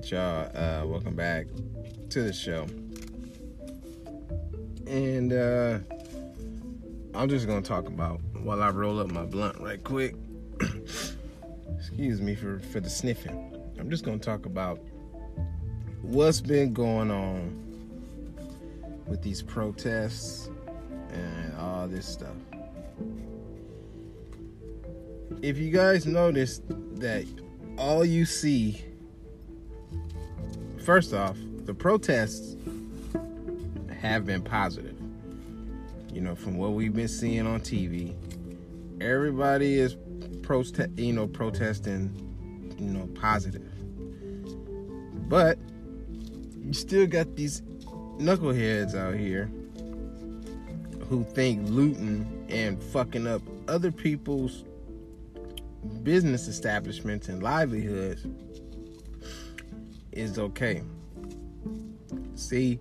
Right, y'all. Uh, welcome back to the show. And uh, I'm just gonna talk about while I roll up my blunt right quick. Excuse me for for the sniffing. I'm just gonna talk about what's been going on with these protests and all this stuff. If you guys notice that all you see, first off, the protests have been positive. You know, from what we've been seeing on TV, everybody is protest, you know, protesting, you know, positive. But you still got these knuckleheads out here who think looting and fucking up other people's business establishments and livelihoods is okay. See,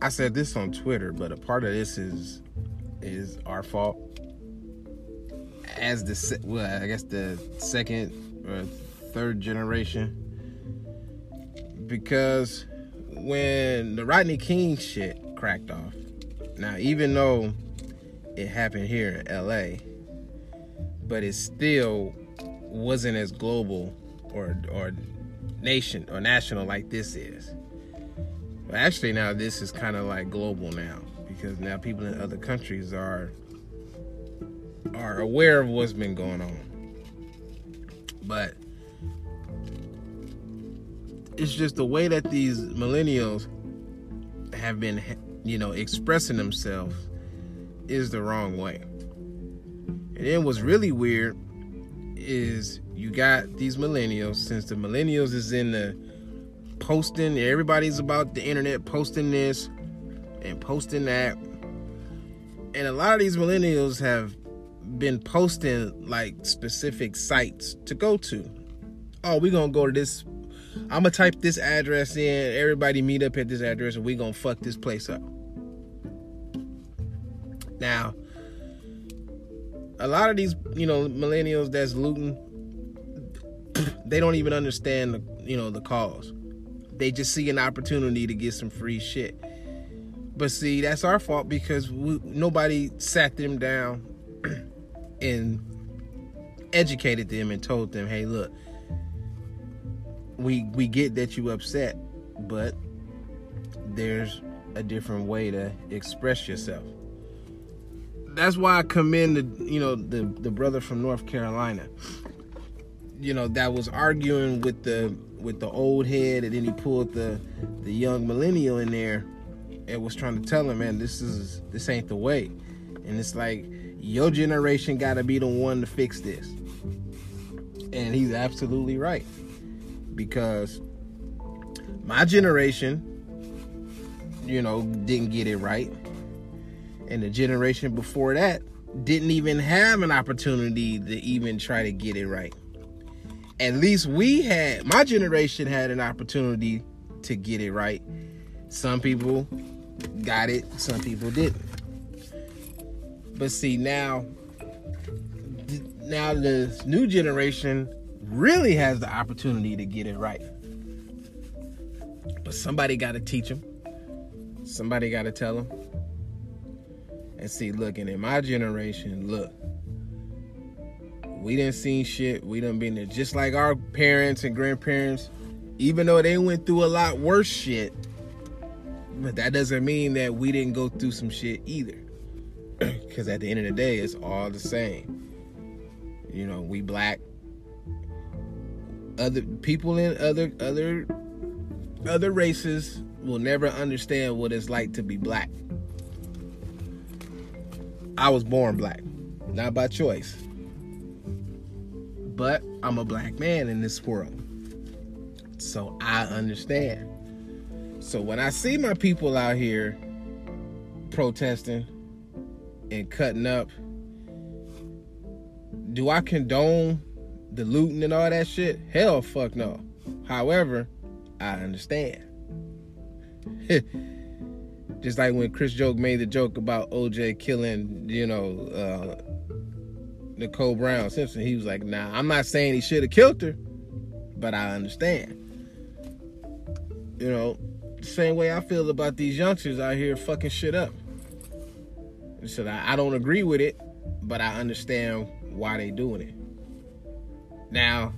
I said this on Twitter, but a part of this is is our fault. As the well, I guess the second or third generation, because when the Rodney King shit cracked off, now even though it happened here in L.A., but it still wasn't as global or or nation or national like this is. Actually, now this is kind of like global now because now people in other countries are are aware of what's been going on. But it's just the way that these millennials have been, you know, expressing themselves is the wrong way. And then what's really weird is you got these millennials, since the millennials is in the posting, everybody's about the internet posting this and posting that. And a lot of these millennials have been posting like specific sites to go to. Oh, we're gonna go to this. I'm gonna type this address in. Everybody meet up at this address and we're gonna fuck this place up. Now, a lot of these, you know, millennials that's looting, they don't even understand the, you know, the cause. They just see an opportunity to get some free shit. But see, that's our fault because we, nobody sat them down and educated them and told them, "Hey, look, we we get that you upset, but there's a different way to express yourself." That's why I commend the you know the the brother from North Carolina. You know that was arguing with the with the old head, and then he pulled the the young millennial in there and was trying to tell him, man, this is this ain't the way. And it's like your generation got to be the one to fix this. And he's absolutely right because my generation, you know, didn't get it right, and the generation before that didn't even have an opportunity to even try to get it right at least we had my generation had an opportunity to get it right. Some people got it, some people didn't. But see now now the new generation really has the opportunity to get it right. But somebody got to teach them. Somebody got to tell them. And see, looking in my generation, look, we didn't see shit. We done been there. Just like our parents and grandparents, even though they went through a lot worse shit, but that doesn't mean that we didn't go through some shit either. Because at the end of the day, it's all the same. You know, we black. Other people in other other other races will never understand what it's like to be black. I was born black, not by choice but I'm a black man in this world. So I understand. So when I see my people out here protesting and cutting up, do I condone the looting and all that shit? Hell fuck no. However, I understand. Just like when Chris Rock made the joke about OJ killing, you know, uh, Nicole Brown Simpson, he was like, "Nah, I'm not saying he should have killed her, but I understand. You know, same way I feel about these youngsters out here fucking shit up. So I, I don't agree with it, but I understand why they doing it. Now,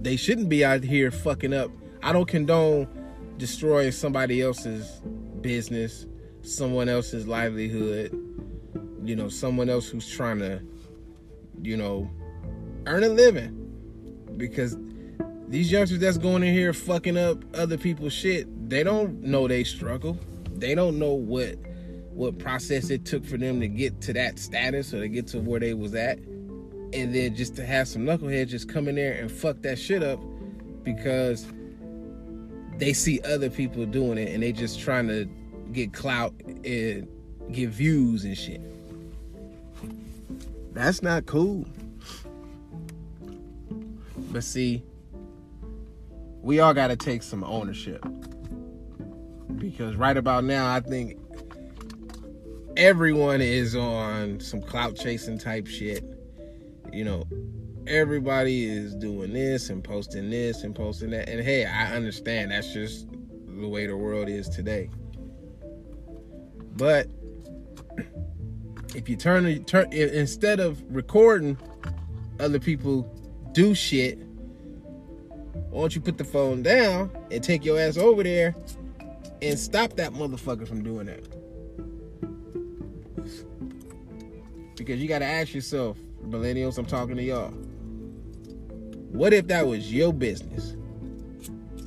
they shouldn't be out here fucking up. I don't condone destroying somebody else's business, someone else's livelihood, you know, someone else who's trying to, you know, earn a living. Because these youngsters that's going in here fucking up other people's shit, they don't know they struggle. They don't know what what process it took for them to get to that status or to get to where they was at. And then just to have some knuckleheads just come in there and fuck that shit up because they see other people doing it and they just trying to get clout and get views and shit. That's not cool. But see, we all got to take some ownership. Because right about now, I think everyone is on some clout chasing type shit. You know, everybody is doing this and posting this and posting that. And hey, I understand that's just the way the world is today. But if you turn turn instead of recording other people do shit, why don't you put the phone down and take your ass over there and stop that motherfucker from doing that? Because you got to ask yourself, millennials, I'm talking to y'all. What if that was your business?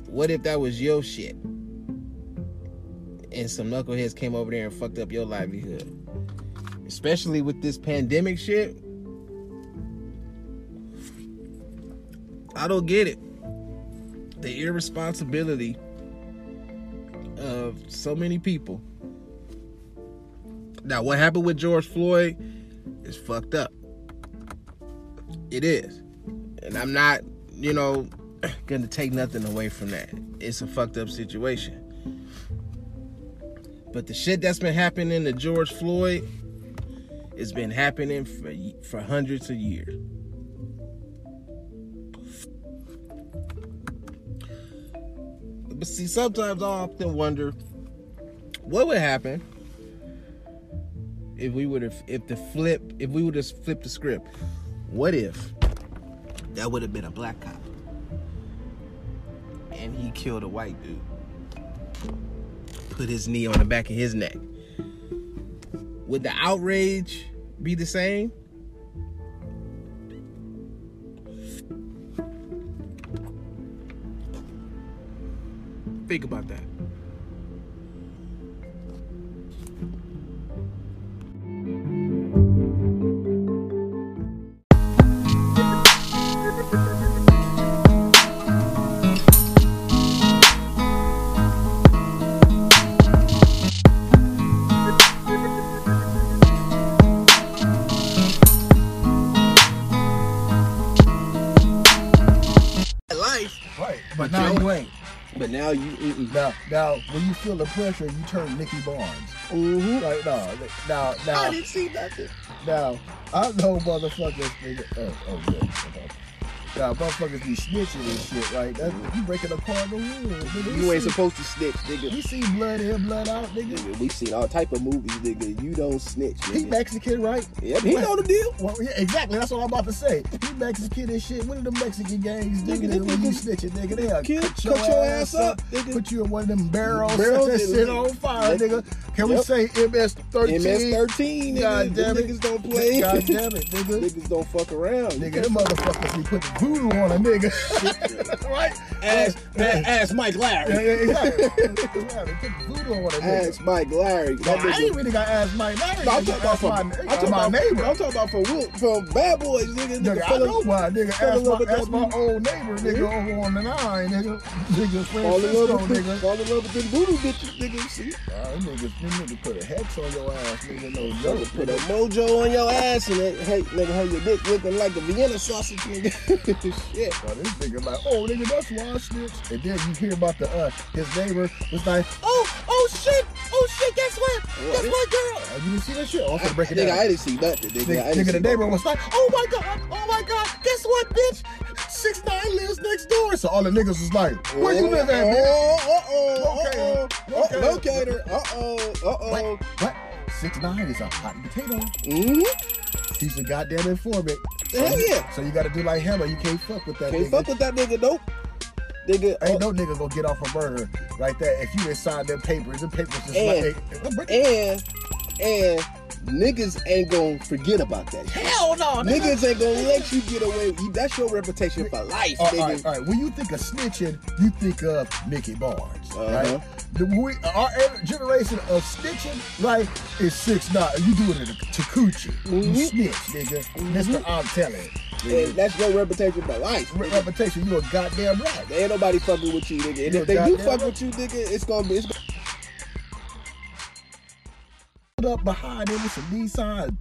What if that was your shit? And some knuckleheads came over there and fucked up your livelihood. Especially with this pandemic shit. I don't get it. The irresponsibility of so many people. Now, what happened with George Floyd is fucked up. It is. And I'm not, you know, gonna take nothing away from that. It's a fucked up situation. But the shit that's been happening to George Floyd, it's been happening for for hundreds of years. But see, sometimes I often wonder what would happen if we would have if the flip if we would have flipped the script. What if that would have been a black cop and he killed a white dude? Put his knee on the back of his neck. Would the outrage be the same? Think about that. But now you mm-mm. Now, now, when you feel the pressure, you turn Nicky Barnes. Mm-hmm. Like, no, now, now, I didn't see nothing. now, I know motherfuckers. Nigga, oh, oh, good. Now, motherfuckers be snitching and shit, right? That, you breaking apart the rules. Nigga. You ain't see- supposed to snitch, nigga. We see blood in, blood out, nigga. Nigga, we seen all type of movies, nigga. You don't snitch, nigga. He nigga. Mexican, right? Yep, he know the deal. Well, yeah, exactly. That's what I'm about to say. He Mexican and shit. What are the Mexican gangs, Nigga, nigga? them when you snitching, nigga, they'll kill- cut, cut your ass up, nigga. Put you in one of them barrels, Barrels set that shit on fire, Yep. nigga. Can we say MS-13? MS-13, nigga. God damn it. niggas don't play. God damn it, nigga. Niggas don't fuck around. Nigga, them motherfuckers be putting voodoo on a nigga. right? Ask, Yeah. ask Mike Lowrey. yeah, exactly. yeah, they put voodoo on a nigga. Ask Mike Lowrey. No, That I ain't nigga. really got to ask my neighbor. No, I'm talking about from, my, I'm talking my about, neighbor. I'm talking about from Will, from Bad Boys, nigga. Nigga, nigga I know why, nigga. Ask my, ask my dude. old neighbor, nigga, over on the nine, nigga. Nigga, Fall in Francisco, love with them, nigga. fall in love with them voodoo bitches, nigga. See, Nah, them niggas, them niggas put a hex on your ass, nigga. No joke. Put a mojo on your ass and it, hey, nigga, have your dick looking like a Vienna sausage, nigga. This shit. Now, this nigga like, oh, nigga, that's why I snitched. And then you hear about the, uh, his neighbor was like, oh, oh, shit, oh, shit, guess what? Guess what, girl? Uh, you didn't see that shit? Oh, I'm gonna break it Nigga, down. I didn't see nothing, nigga. Nigga, nigga, the neighbor was like, oh my god, oh my god, guess what, bitch? six nine lives next door. So all the niggas was like, where you live at, nigga? Oh, oh, Locator. oh, locator. Uh oh, uh oh. What? What? Six nine is a hot potato. Mm-hmm. He's a goddamn informant. So Hell you- yeah. So you gotta do like him or you can't fuck with that Can't nigga. fuck with that nigga, nope. Nigga, oh, Ain't no nigga gonna get off a murder like that if you sign them papers. Them papers just And- like and and niggas ain't gonna forget about that. hell no, nigga. Niggas ain't gonna let you get away. You- That's your reputation for life, All nigga. right, all right. When you think of snitching, you think of Nicky Barnes, Uh-huh. right? The, we, our generation of snitching, right, is six nine. You do it in a Tekashi. You Mhm. snitch, nigga. Mister, I'm telling. And you. that's your reputation for life. Re- nigga. reputation, you a goddamn right. Ain't nobody fucking with you, nigga. And You if they do fuck right. with you, nigga, it's gonna be. It's gonna, Put up behind him with some Nissan,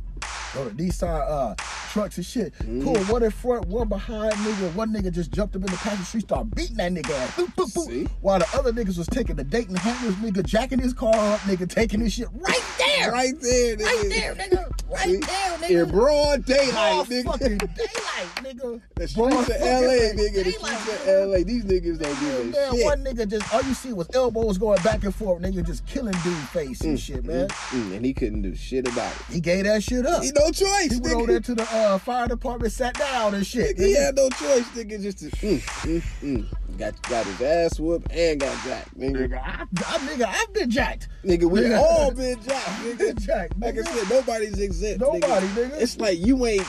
or the Nissan uh, trucks and shit. Mm-hmm. One in front, one behind, nigga. One nigga just jumped up in the passenger street, started beating that nigga ass. Boop, boop, boop. While the other niggas was taking the Dayton Hammers, nigga, jacking his car up, nigga, taking his shit right there. right there, nigga. Right there, nigga. Right See? there, nigga. In broad daylight, Broad nigga. fucking daylight, nigga. The Broad streets of LA, nigga. The streets of. LA. These niggas don't give a shit. one nigga just all you see was elbows going back and forth, nigga just killing dude face and shit, man. Mm, and he couldn't do shit about it. He gave that shit up. He no choice, He went over there to the uh, fire department, sat down and shit. He nigga. had no choice, nigga. Just to mm, mm, mm. got got his ass whooped and got jacked, nigga. Nigga, I, I, nigga, I've been jacked. Nigga, we Nigga. all been jacked, Been nigga. jacked, Like I said, nobody's exempt. Nobody, nigga. nigga. It's like you ain't.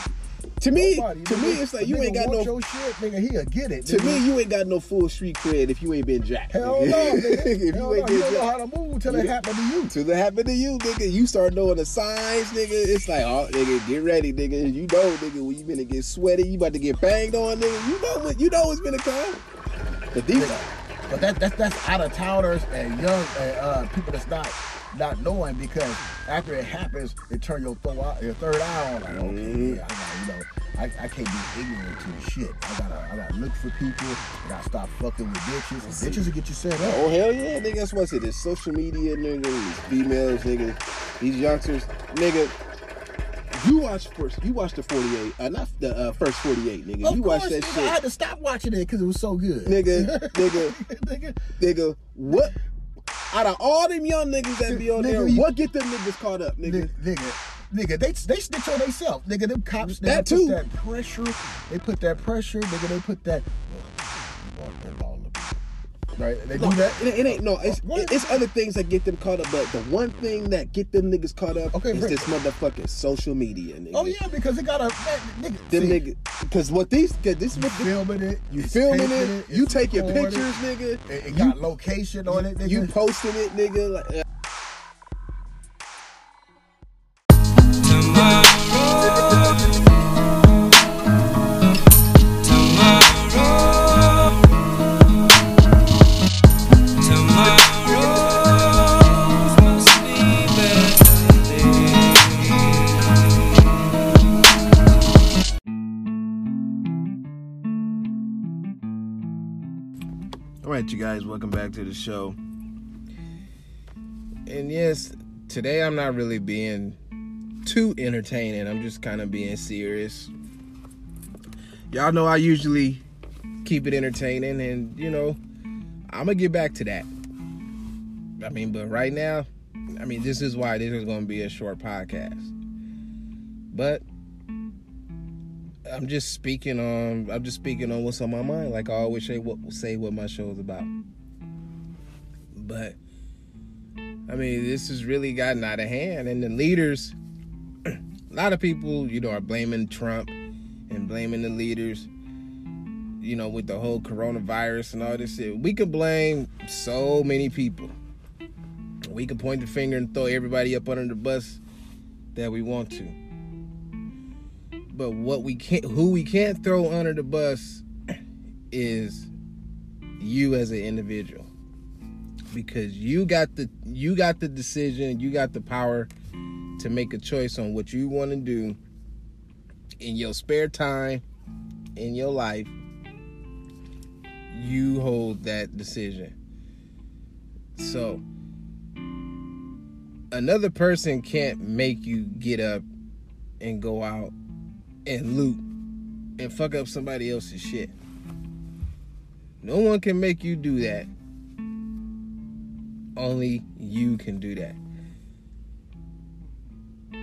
To me, Nobody, to nigga. me, it's like you ain't got no. your shit, nigga. He'll get it. To nigga. me, you ain't got no full street cred if you ain't been jacked. hell no, nigga. if hell you no. ain't You been don't know how to move till it happened to you. Till that happened to you, nigga, you start knowing the signs, nigga. It's like, oh, nigga, get ready, nigga. You know, nigga, when you finna get sweaty, you about to get banged on, nigga. You know what? You know what's gonna come. But these, But that, that's that's out of towners and young and uh, people that's not not knowing because after it happens, it turn your third eye, your third eye on. Like, okay, Mhm. yeah, I got you know, I, I can't be ignorant to the shit. I gotta I gotta look for people. I gotta stop fucking with bitches. And bitches will get you set up. oh hell yeah, nigga. That's what's it. This social media, nigga. These females, nigga. These youngsters, nigga. You watch first. You watch the forty eight. Uh, not the uh, first forty eight, nigga. Of you course, watch that nigga, shit, I had to stop watching it because it was so good. nigga, nigga, nigga, nigga. What? Out of all them young niggas that be on Nigga, there, what get them niggas caught up, nigga? nigga, nigga, they they snitch on themselves, nigga. Them cops, they That put too. that pressure, they put that pressure, nigga. They put that. Right, they No, do that. It, it ain't no. It's What? it's other things that get them caught up, but the one thing that get them niggas caught up Okay, is this motherfucking social media, nigga. Oh yeah, because it got a that, nigga. them see, niggas. Because what these, cause this You what filming it, you filming it, you taking pictures, nigga. It, it you, got location on it, nigga. you posting it, nigga. Like, right, you guys, welcome back to the show. And yes, today I'm not really being too entertaining. I'm just kind of being serious. Y'all know I usually keep it entertaining, and you know, I'm gonna get back to that. I mean, but right now, I mean, this is why this is gonna be a short podcast. But I'm just speaking on I'm just speaking on what's on my mind, like I always say what say what my show is about. But I mean, this has really gotten out of hand, and the leaders, a lot of people, you know, are blaming Trump and blaming the leaders. You know, with the whole coronavirus and all this shit, we could blame so many people. We could point the finger and throw everybody up under the bus that we want to but what we can't who we can't throw under the bus is you as an individual. Because you got the you got the decision you got the power to make a choice on what you want to do in your spare time in your life. You hold that decision. So another person can't make you get up and go out and loot and fuck up somebody else's shit. No one can make you do that. Only you can do that.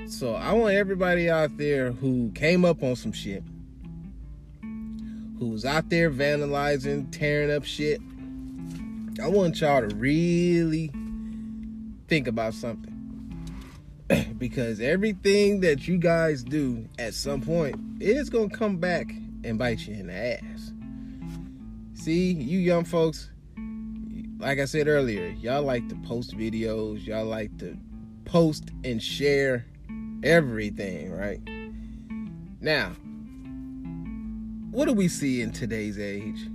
So I want everybody out there who came up on some shit, who's out there vandalizing, tearing up shit. I want y'all to really think about something. because everything that you guys do at some point is going to come back and bite you in the ass. See, you young folks, like I said earlier, y'all like to post videos, y'all like to post and share everything, right? Now, what do we see in today's age?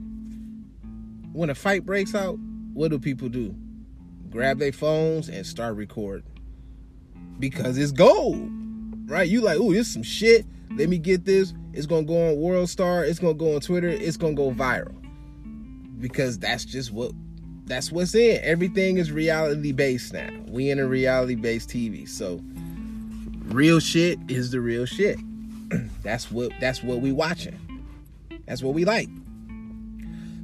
When a fight breaks out, what do people do? Grab their phones and start recording. Because it's gold, right? You like, oh, this some shit. Let me get this. It's gonna go on World Star. It's gonna go on Twitter. It's gonna go viral. Because that's just what that's what's in. Everything is reality based now. We in a reality based TV. So real shit is the real shit. that's what that's what we watching. That's what we like.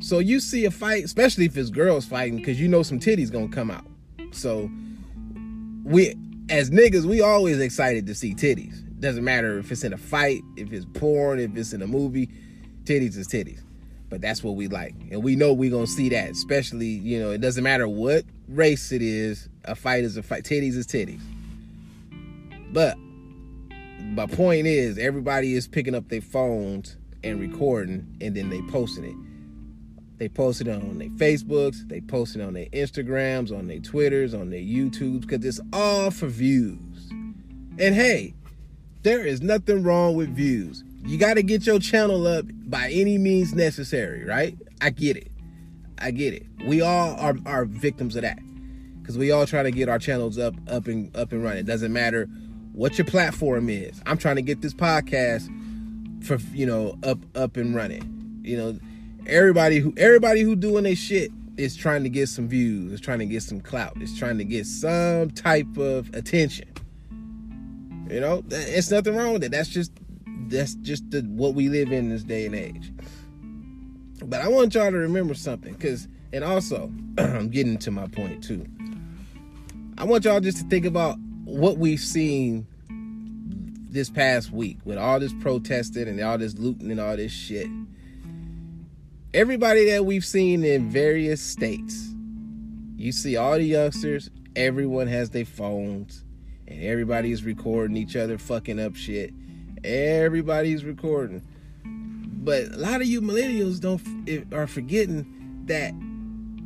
So you see a fight, especially if it's girls fighting, because you know some titties gonna come out. So we as niggas, we always excited to see titties. Doesn't matter if it's in a fight, if it's porn, if it's in a movie, titties is titties. But that's what we like. And we know we gonna see that. Especially, you know, it doesn't matter what race it is, a fight is a fight. Titties is titties. But my point is everybody is picking up their phones and recording and then they posting it. They post it on their Facebooks, they post it on their Instagrams, on their Twitters, on their YouTubes, because it's all for views. And hey, there is nothing wrong with views. You got to get your channel up by any means necessary, right? I get it. I get it. We all are, are victims of that. Because we all try to get our channels up, up and up and running. It doesn't matter what your platform is. I'm trying to get this podcast for you know up up and running. You know, everybody who everybody who doing their shit is trying to get some views, is trying to get some clout, is trying to get some type of attention. You know, it's nothing wrong with it. That's just that's just the, what we live in this day and age. But I want y'all to remember something, cause and also I'm getting to my point too. I want y'all just to think about what we've seen this past week with all this protesting and all this looting and all this shit everybody that we've seen in mm-hmm. various states, you see all the youngsters, everyone has their phones, and everybody's recording each other fucking up shit. Everybody's recording. But a lot of you millennials don't are forgetting that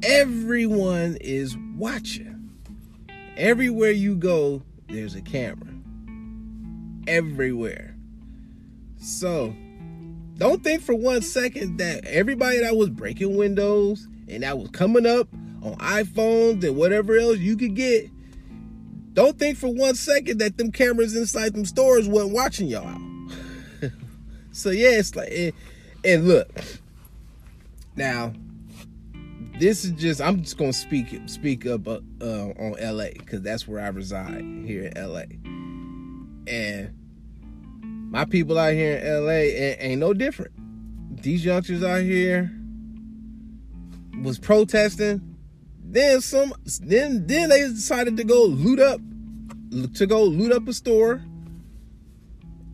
everyone is watching. Everywhere you go, there's a camera. Everywhere. So, don't think for one second that everybody that was breaking windows and that was coming up on iPhones and whatever else you could get, don't think for one second that them cameras inside them stores wasn't watching y'all. so yeah, it's like, and, and look, now this is just I'm just gonna speak speak up uh, uh, on LA because that's where I reside here in LA, and my people out here in LA ain't, no different. These youngsters out here was protesting. Then some then then they decided to go loot up to go loot up a store.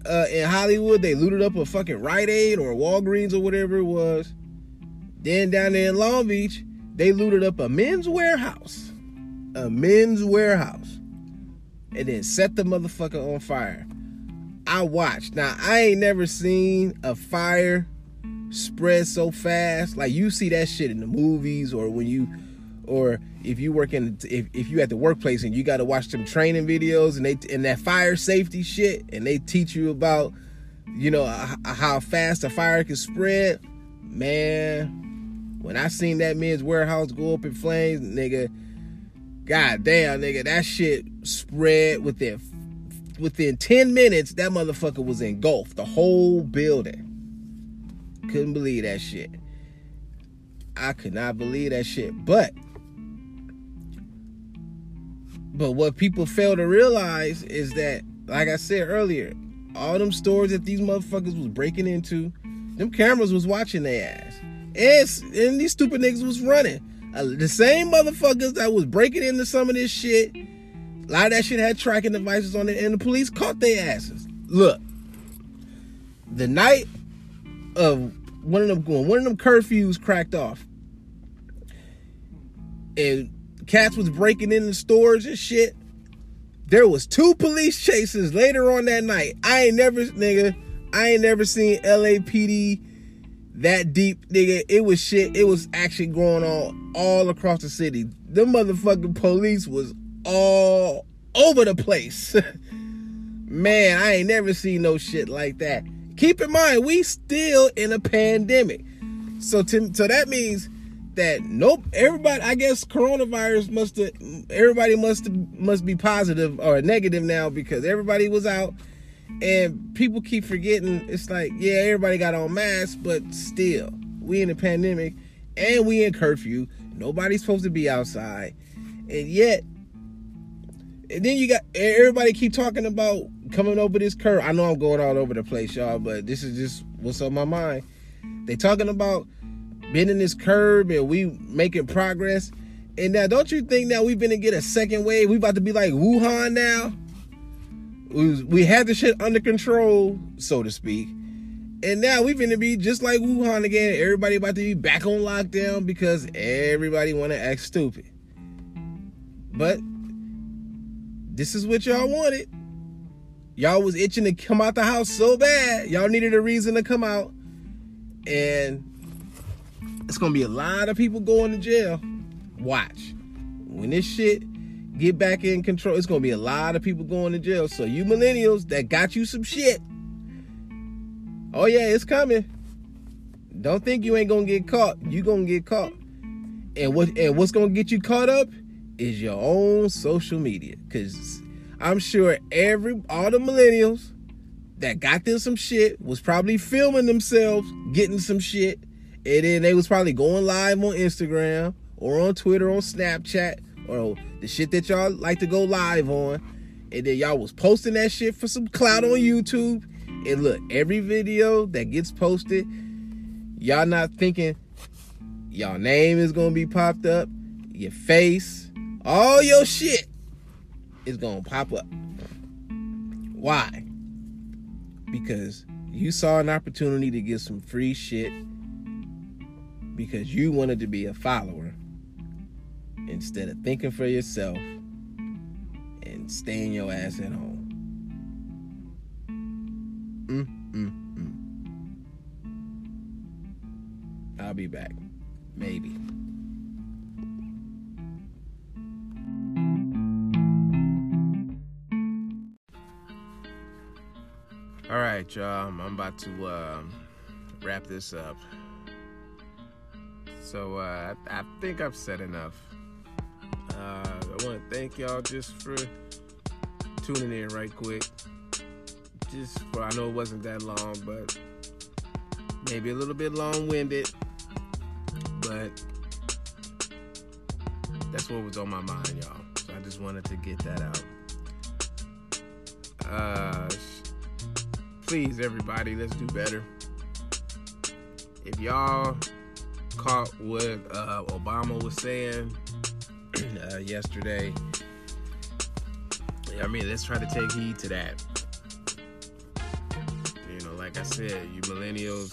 Uh, in Hollywood, they looted up a fucking Rite Aid or Walgreens or whatever it was. Then down there in Long Beach, they looted up a Men's warehouse. A Men's warehouse. And then set the motherfucker on fire. I watched. Now I ain't never seen a fire spread so fast. Like you see that shit in the movies or when you or if you work in if, if you at the workplace and you got to watch them training videos and they and that fire safety shit and they teach you about you know uh, how fast a fire can spread man when i seen that Men's warehouse go up in flames nigga god damn nigga that shit spread within within 10 minutes, that motherfucker was engulfed, the whole building. Couldn't believe that shit. I could not believe that shit. But but what people fail to realize is that, like I said earlier, all them stores that these motherfuckers was breaking into, them cameras was watching their ass. And, and these stupid niggas was running. Uh, the same motherfuckers that was breaking into some of this shit. A lot of that shit had tracking devices on it, and the police caught their asses. Look, the night of one of them going, one of them curfews cracked off, and cats was breaking into stores and shit. There was two police chases later on that night. I ain't never, nigga, I ain't never seen LAPD that deep, nigga. It was shit. It was actually going on all across the city. The motherfucking police was all over the place. Man, I ain't never seen no shit like that. Keep in mind, we still in a pandemic. So to, so that means that nope, everybody I guess coronavirus must have everybody must must be positive or negative now because everybody was out and people keep forgetting it's like, yeah, everybody got on masks, but still, we in a pandemic and we in curfew. Nobody's supposed to be outside. And yet, and then you got everybody keep talking about coming over this curve. I know I'm going all over the place, y'all, but this is just what's on my mind. They talking about bending this curve and we making progress. And now, don't you think now we've been to get a second wave? We about to be like Wuhan now we, we had the shit under control, so to speak. And now we been to be just like Wuhan again. Everybody about to be back on lockdown because everybody wanna act stupid. But this is what y'all wanted. Y'all was itching to come out the house so bad. Y'all needed a reason to come out. And it's gonna be a lot of people going to jail. Watch. When this shit get back in control. It's gonna be a lot of people going to jail. So you millennials that got you some shit. Oh yeah, it's coming. Don't think you ain't gonna get caught. You gonna get caught. And what and what's gonna get you caught up is your own social media. Cause I'm sure every all the millennials that got them some shit was probably filming themselves getting some shit. And then they was probably going live on Instagram or on Twitter, on Snapchat, or the shit that y'all like to go live on, and then y'all was posting that shit for some clout on YouTube. And look, every video that gets posted, y'all not thinking y'all name is gonna be popped up, your face, all your shit is gonna pop up. Why? Because you saw an opportunity to get some free shit because you wanted to be a follower instead of thinking for yourself and staying your ass at home. Mm, mm, mm. I'll be back. Maybe. All right, y'all. I'm about to uh, wrap this up. So uh, I think I've said enough. Uh, I want to thank y'all just for tuning in right quick. Just for, I know it wasn't that long, but maybe a little bit long winded. But that's what was on my mind, y'all. So I just wanted to get that out. Uh, please, everybody, let's do better. If y'all caught what uh, Obama was saying uh, yesterday. I mean, let's try to take heed to that. You know, like I said, you millennials.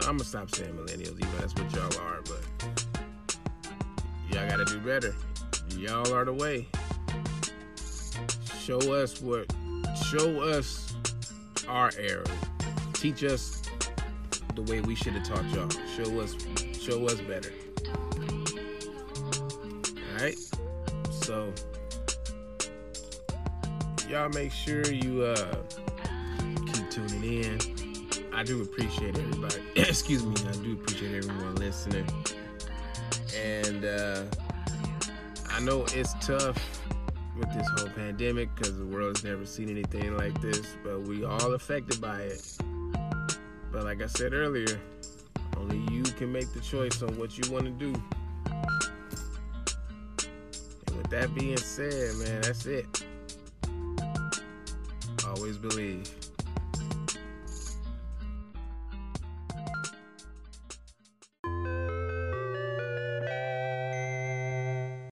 I'm gonna stop saying millennials, even that's what y'all are, but y'all gotta do better. Y'all are the way. Show us what, show us our error. Teach us the way we should have taught y'all. Show us, show us better All right. So y'all make sure you uh keep tuning in. I do appreciate everybody. Excuse me, I do appreciate everyone listening. And uh I know it's tough with this whole pandemic because the world has never seen anything like this, but we all affected by it. But like I said earlier, only you can make the choice on what you want to do And with that being said, man, that's it. Always believe.